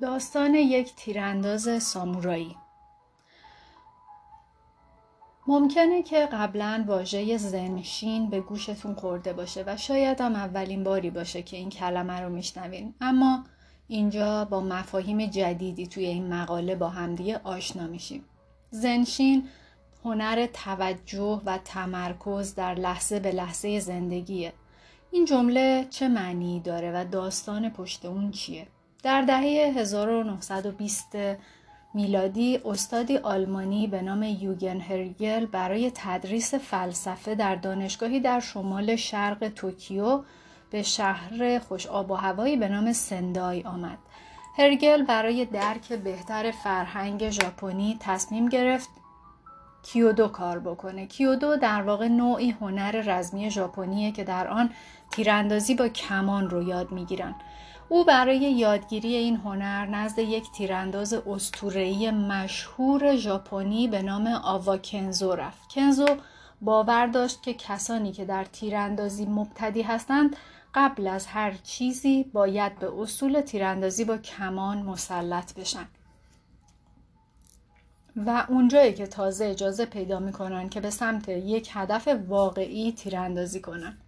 داستان یک تیرانداز سامورایی. ممکنه که قبلا واژه زنشین به گوشتون خورده باشه و شاید هم اولین باری باشه که این کلمه رو میشنوین. اما اینجا با مفاهیم جدیدی توی این مقاله با همدیگه آشنا میشیم. زنشین هنر توجه و تمرکز در لحظه به لحظه زندگیه. این جمله چه معنی داره و داستان پشت اون چیه؟ در دهه 1920 میلادی استادی آلمانی به نام یوگن هرگل برای تدریس فلسفه در دانشگاهی در شمال شرق توکیو به شهر خوش آب و هوایی به نام سندای آمد. هرگل برای درک بهتر فرهنگ ژاپنی تصمیم گرفت کیودو کار بکنه. کیودو در واقع نوعی هنر رزمی ژاپنیه که در آن تیراندازی با کمان رو یاد می‌گیرن. او برای یادگیری این هنر نزد یک تیرانداز استورهی مشهور ژاپنی به نام آوا کنزو رفت. کنزو باور داشت که کسانی که در تیراندازی مبتدی هستند قبل از هر چیزی باید به اصول تیراندازی با کمان مسلط بشن. و اونجایی که تازه اجازه پیدا می‌کنن که به سمت یک هدف واقعی تیراندازی کنن.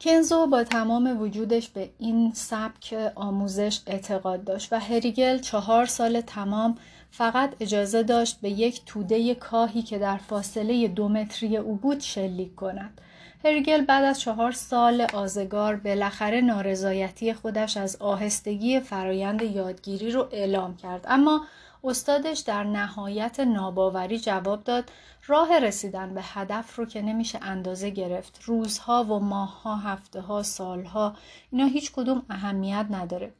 کنزو با تمام وجودش به این سبک آموزش اعتقاد داشت و هریگل چهار سال تمام فقط اجازه داشت به یک توده کاهی که در فاصله دو متری او بود شلیک کند. هریگل بعد از چهار سال آزگار بالاخره نارضایتی خودش از آهستگی فرایند یادگیری رو اعلام کرد اما استادش در نهایت ناباوری جواب داد راه رسیدن به هدف رو که نمیشه اندازه گرفت. روزها و ماهها هفته ها سالها اینا هیچ کدوم اهمیت نداره.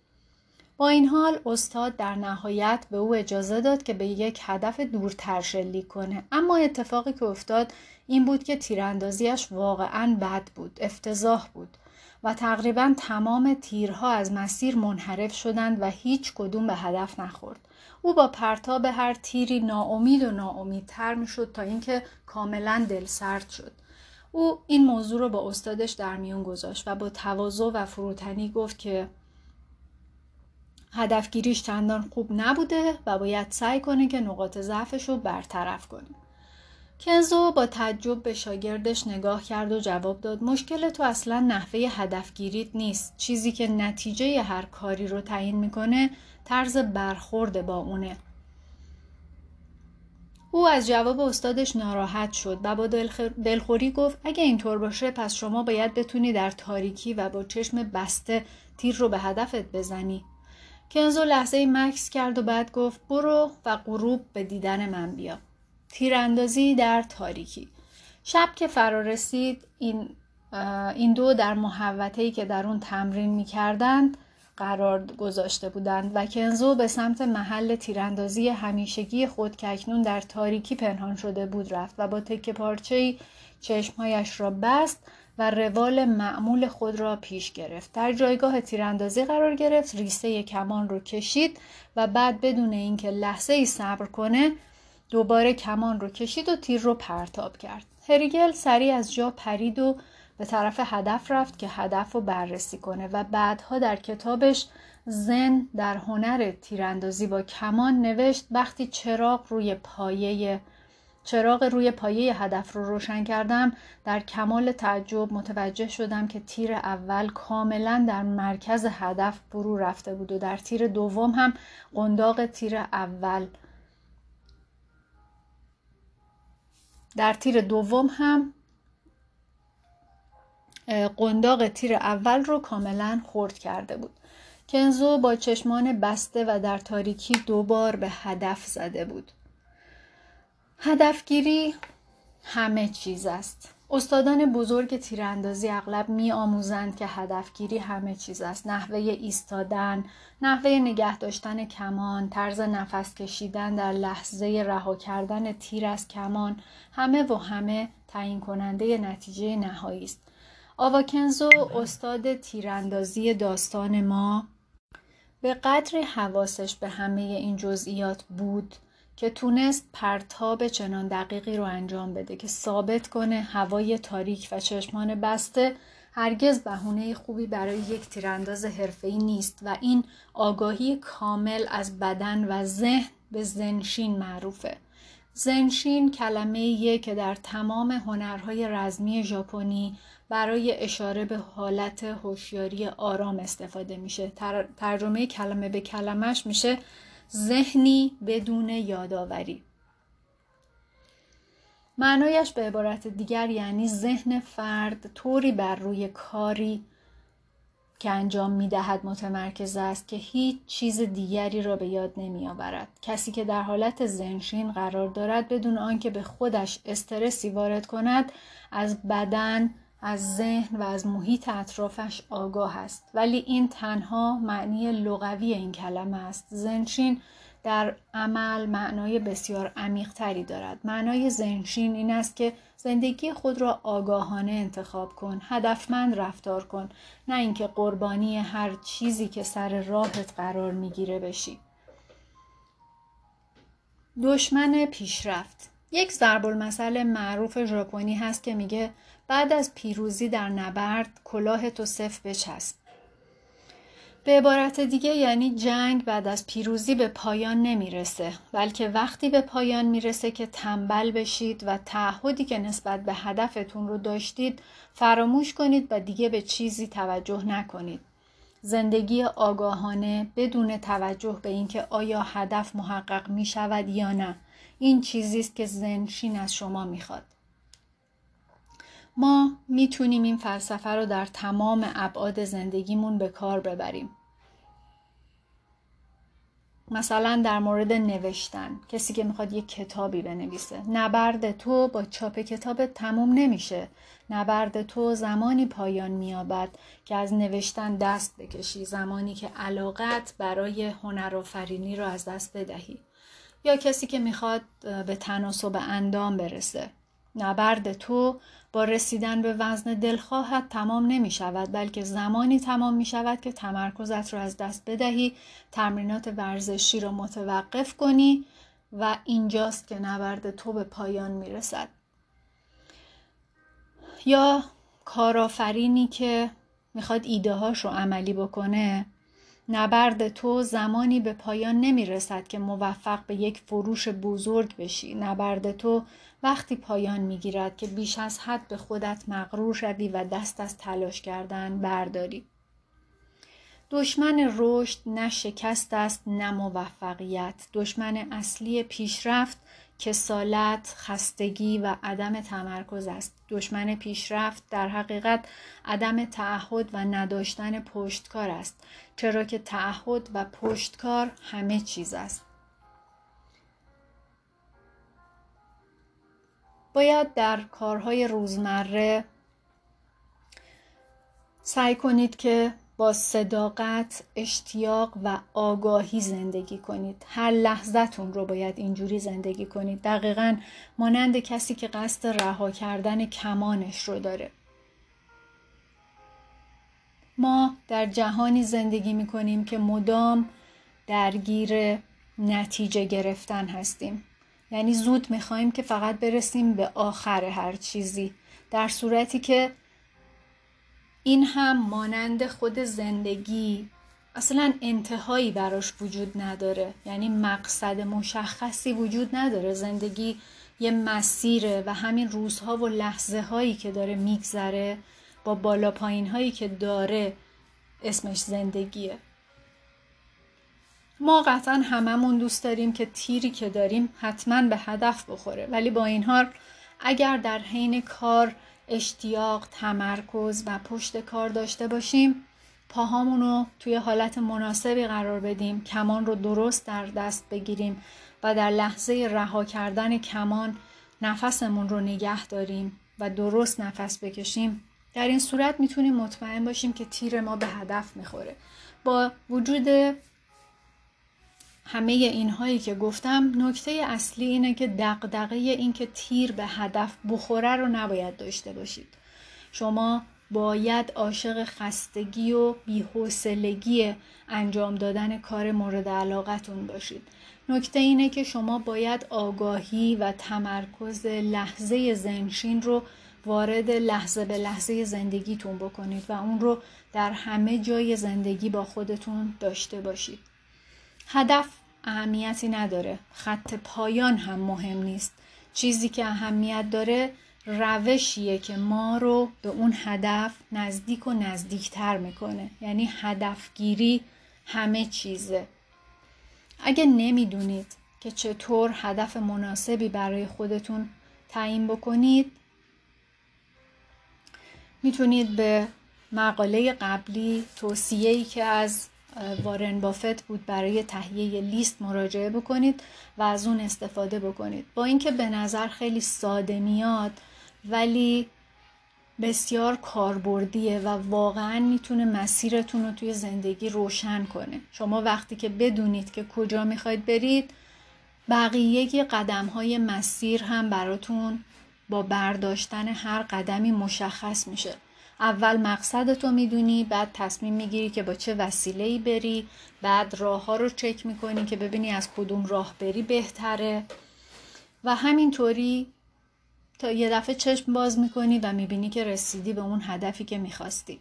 با این حال استاد در نهایت به او اجازه داد که به یک هدف دورتر شلیک کنه. اما اتفاقی که افتاد این بود که تیراندازیش واقعا بد بود افتضاح بود. و تقریبا تمام تیرها از مسیر منحرف شدند و هیچ کدوم به هدف نخورد. او با پرتاب هر تیری ناامید و ناامیدتر می‌شد تا اینکه کاملا دل سرد شد. او این موضوع رو با استادش در میون گذاشت و با تواضع و فروتنی گفت که هدفگیریش چندان خوب نبوده و باید سعی کنه که نقاط ضعفش رو برطرف کنه. کنزو با تعجب به شاگردش نگاه کرد و جواب داد مشکل تو اصلا نحوه هدفگیریت نیست. چیزی که نتیجه هر کاری رو تعیین می‌کنه طرز برخورد با اونه. او از جواب استادش ناراحت شد و با دلخوری گفت اگه اینطور باشه پس شما باید بتونی در تاریکی و با چشم بسته تیر رو به هدفت بزنی. کنزو لحظه مکس کرد و بعد گفت برو و غروب به دیدن من بیا. تیراندازی در تاریکی. شب که فرا رسید این, این دو در محوطه‌ای که در اون تمرین می‌کردند قرار گذاشته بودند و کنزو به سمت محل تیراندازی همیشگی خود که اکنون در تاریکی پنهان شده بود رفت و با تکه پارچه چشمهایش را بست و روال معمول خود را پیش گرفت. در جایگاه تیراندازی قرار گرفت ریسه کمان رو کشید و بعد بدون اینکه لحظه ای صبر کنه دوباره کمان رو کشید و تیر رو پرتاب کرد. هریگل سریع از جا پرید و به طرف هدف رفت که هدف رو بررسی کنه و بعدها در کتابش زن در هنر تیراندازی با کمان نوشت وقتی چراغ روی پایه چراغ روی پایه هدف رو روشن کردم در کمال تعجب متوجه شدم که تیر اول کاملا در مرکز هدف فرو رفته بود و در تیر دوم هم قنداق تیر اول در تیر دوم هم قنداق تیر اول رو کاملا خورد کرده بود. کنزو با چشمان بسته و در تاریکی دوبار به هدف زده بود. هدفگیری همه چیز است. استادان بزرگ تیراندازی اغلب می آموزند که هدفگیری همه چیز است. نحوه ایستادن نحوه نگه داشتن کمان طرز نفس کشیدن در لحظه رها کردن تیر از کمان همه و همه تعیین کننده نتیجه نهایی است. آواکنزو استاد تیراندازی داستان ما به قدر حواسش به همه این جزئیات بود که تونست پرتاب چنان دقیقی رو انجام بده که ثابت کنه هوای تاریک و چشمان بسته هرگز بهونه خوبی برای یک تیرانداز حرفه‌ای نیست و این آگاهی کامل از بدن و ذهن به زنشین معروفه. زنشین کلمه که در تمام هنرهای رزمی ژاپنی برای اشاره به حالت هوشیاری آرام استفاده میشه. ترجمه کلمه به کلمش میشه ذهنی بدون یادآوری. معنایش به عبارت دیگر یعنی ذهن فرد طوری بر روی کاری که انجام می دهد متمرکز است که هیچ چیز دیگری را به یاد نمی آورد. کسی که در حالت زنشین قرار دارد بدون آنکه به خودش استرسی وارد کند از بدن از ذهن و از محیط اطرافش آگاه است ولی این تنها معنی لغوی این کلمه است زنشین در عمل معنای بسیار عمیق تری دارد. معنای زنشین این است که زندگی خود را آگاهانه انتخاب کن، هدفمند رفتار کن، نه اینکه قربانی هر چیزی که سر راهت قرار می‌گیره بشی. دشمن پیشرفت یک ضرب المثل معروف ژاپنی هست که میگه بعد از پیروزی در نبرد کلاه تو صف بچسب به عبارت دیگه یعنی جنگ بعد از پیروزی به پایان نمی‌رسه بلکه وقتی به پایان می‌رسه که تنبل بشید و تعهدی که نسبت به هدفتون رو داشتید فراموش کنید و دیگه به چیزی توجه نکنید. زندگی آگاهانه بدون توجه به اینکه آیا هدف محقق می شود یا نه این چیزی است که زنشین از شما می‌خواد. ما می‌تونیم این فلسفه رو در تمام ابعاد زندگیمون به کار ببریم. مثلا در مورد نوشتن کسی که می‌خواد یک کتابی بنویسه نبرد تو با چاپ کتاب تموم نمیشه. نبرد تو زمانی پایان میابد که از نوشتن دست بکشی زمانی که علاقت برای هنرآفرینی رو از دست بدهی. یا کسی که می‌خواد به تناسب اندام برسه. نبرد تو با رسیدن به وزن دلخواهت تمام نمی شود بلکه زمانی تمام می شود که تمرکزت را از دست بدهی تمرینات ورزشی را متوقف کنی و اینجاست که نبرد تو به پایان می رسد. یا کارآفرینی که می‌خواد ایده هاش رو عملی بکنه نبرد تو زمانی به پایان نمی رسد که موفق به یک فروش بزرگ بشی. نبرد تو وقتی پایان می گیرد که بیش از حد به خودت مغرور شوی و دست از تلاش کردن برداری. دشمن رشد نه شکست است نه موفقیت. دشمن اصلی پیشرفت کسالت، خستگی و عدم تمرکز است. دشمن پیشرفت در حقیقت عدم تعهد و نداشتن پشتکار است. چرا که تعهد و پشتکار همه چیز است. باید در کارهای روزمره سعی کنید که با صداقت، اشتیاق و آگاهی زندگی کنید. هر لحظتون رو باید اینجوری زندگی کنید. دقیقا مانند کسی که قصد رها کردن کمانش رو داره. ما در جهانی زندگی می کنیم که مدام درگیر نتیجه گرفتن هستیم. یعنی زود می خواهیم که فقط برسیم به آخر هر چیزی. در صورتی که این هم مانند خود زندگی. اصلا انتهایی براش وجود نداره. یعنی مقصد مشخصی وجود نداره. زندگی یه مسیره و همین روزها و لحظه هایی که داره میگذره با بالا پایین هایی که داره اسمش زندگیه. ما قطعا هممون دوست داریم که تیری که داریم حتما به هدف بخوره. ولی با این حال اگر در حین کار اشتیاق تمرکز و پشت کار داشته باشیم. پاهامون رو توی حالت مناسبی قرار بدیم. کمان رو درست در دست بگیریم و در لحظه رها کردن کمان نفسمون رو نگه داریم و درست نفس بکشیم. در این صورت می‌تونیم مطمئن باشیم که تیر ما به هدف می‌خوره. با وجود همه اینهایی که گفتم نکته اصلی اینه که دقدقه این که تیر به هدف بخوره رو نباید داشته باشید. شما باید عاشق خستگی و بیحوصلگی انجام دادن کار مورد علاقتون باشید. نکته اینه که شما باید آگاهی و تمرکز لحظه زنشین رو وارد لحظه به لحظه زندگیتون بکنید و اون رو در همه جای زندگی با خودتون داشته باشید. هدف اهمیتی نداره. خط پایان هم مهم نیست. چیزی که اهمیت داره روشیه که ما رو به اون هدف نزدیک و نزدیکتر می‌کنه. یعنی هدفگیری همه چیزه. اگه نمی‌دونید که چطور هدف مناسبی برای خودتون تعیین بکنید می‌تونید به مقاله قبلی توصیه‌ای که از وارن بافت بود برای تهیه لیست مراجعه بکنید و از اون استفاده بکنید. با اینکه به نظر خیلی ساده میاد ولی بسیار کاربردیه و واقعا می‌تونه مسیرتون رو توی زندگی روشن کنه. شما وقتی که بدونید که کجا می‌خواید برید بقیه قدم های مسیر هم براتون با برداشتن هر قدمی مشخص میشه. اول مقصدتو می‌دونی بعد تصمیم می‌گیری که با چه وسیله‌ای بری بعد راه ها رو چک می‌کنی که ببینی از کدوم راه بری بهتره. و همینطوری تا یه دفعه چشم باز می‌کنی و می‌بینی که رسیدی به اون هدفی که می‌خواستی.